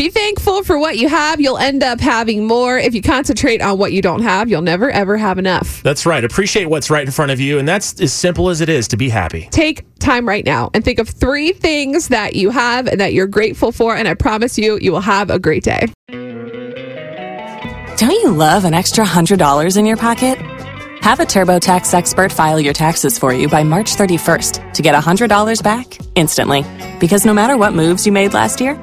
Be thankful for what you have. You'll end up having more. If you concentrate on what you don't have, you'll never, ever have enough. That's right. Appreciate what's right in front of you. And that's as simple as it is to be happy. Take time right now and think of three things that you have and that you're grateful for. And I promise you, you will have a great day. Don't you love an extra $100 in your pocket? Have a TurboTax expert file your taxes for you by March 31st to get $100 back instantly. Because no matter what moves you made last year,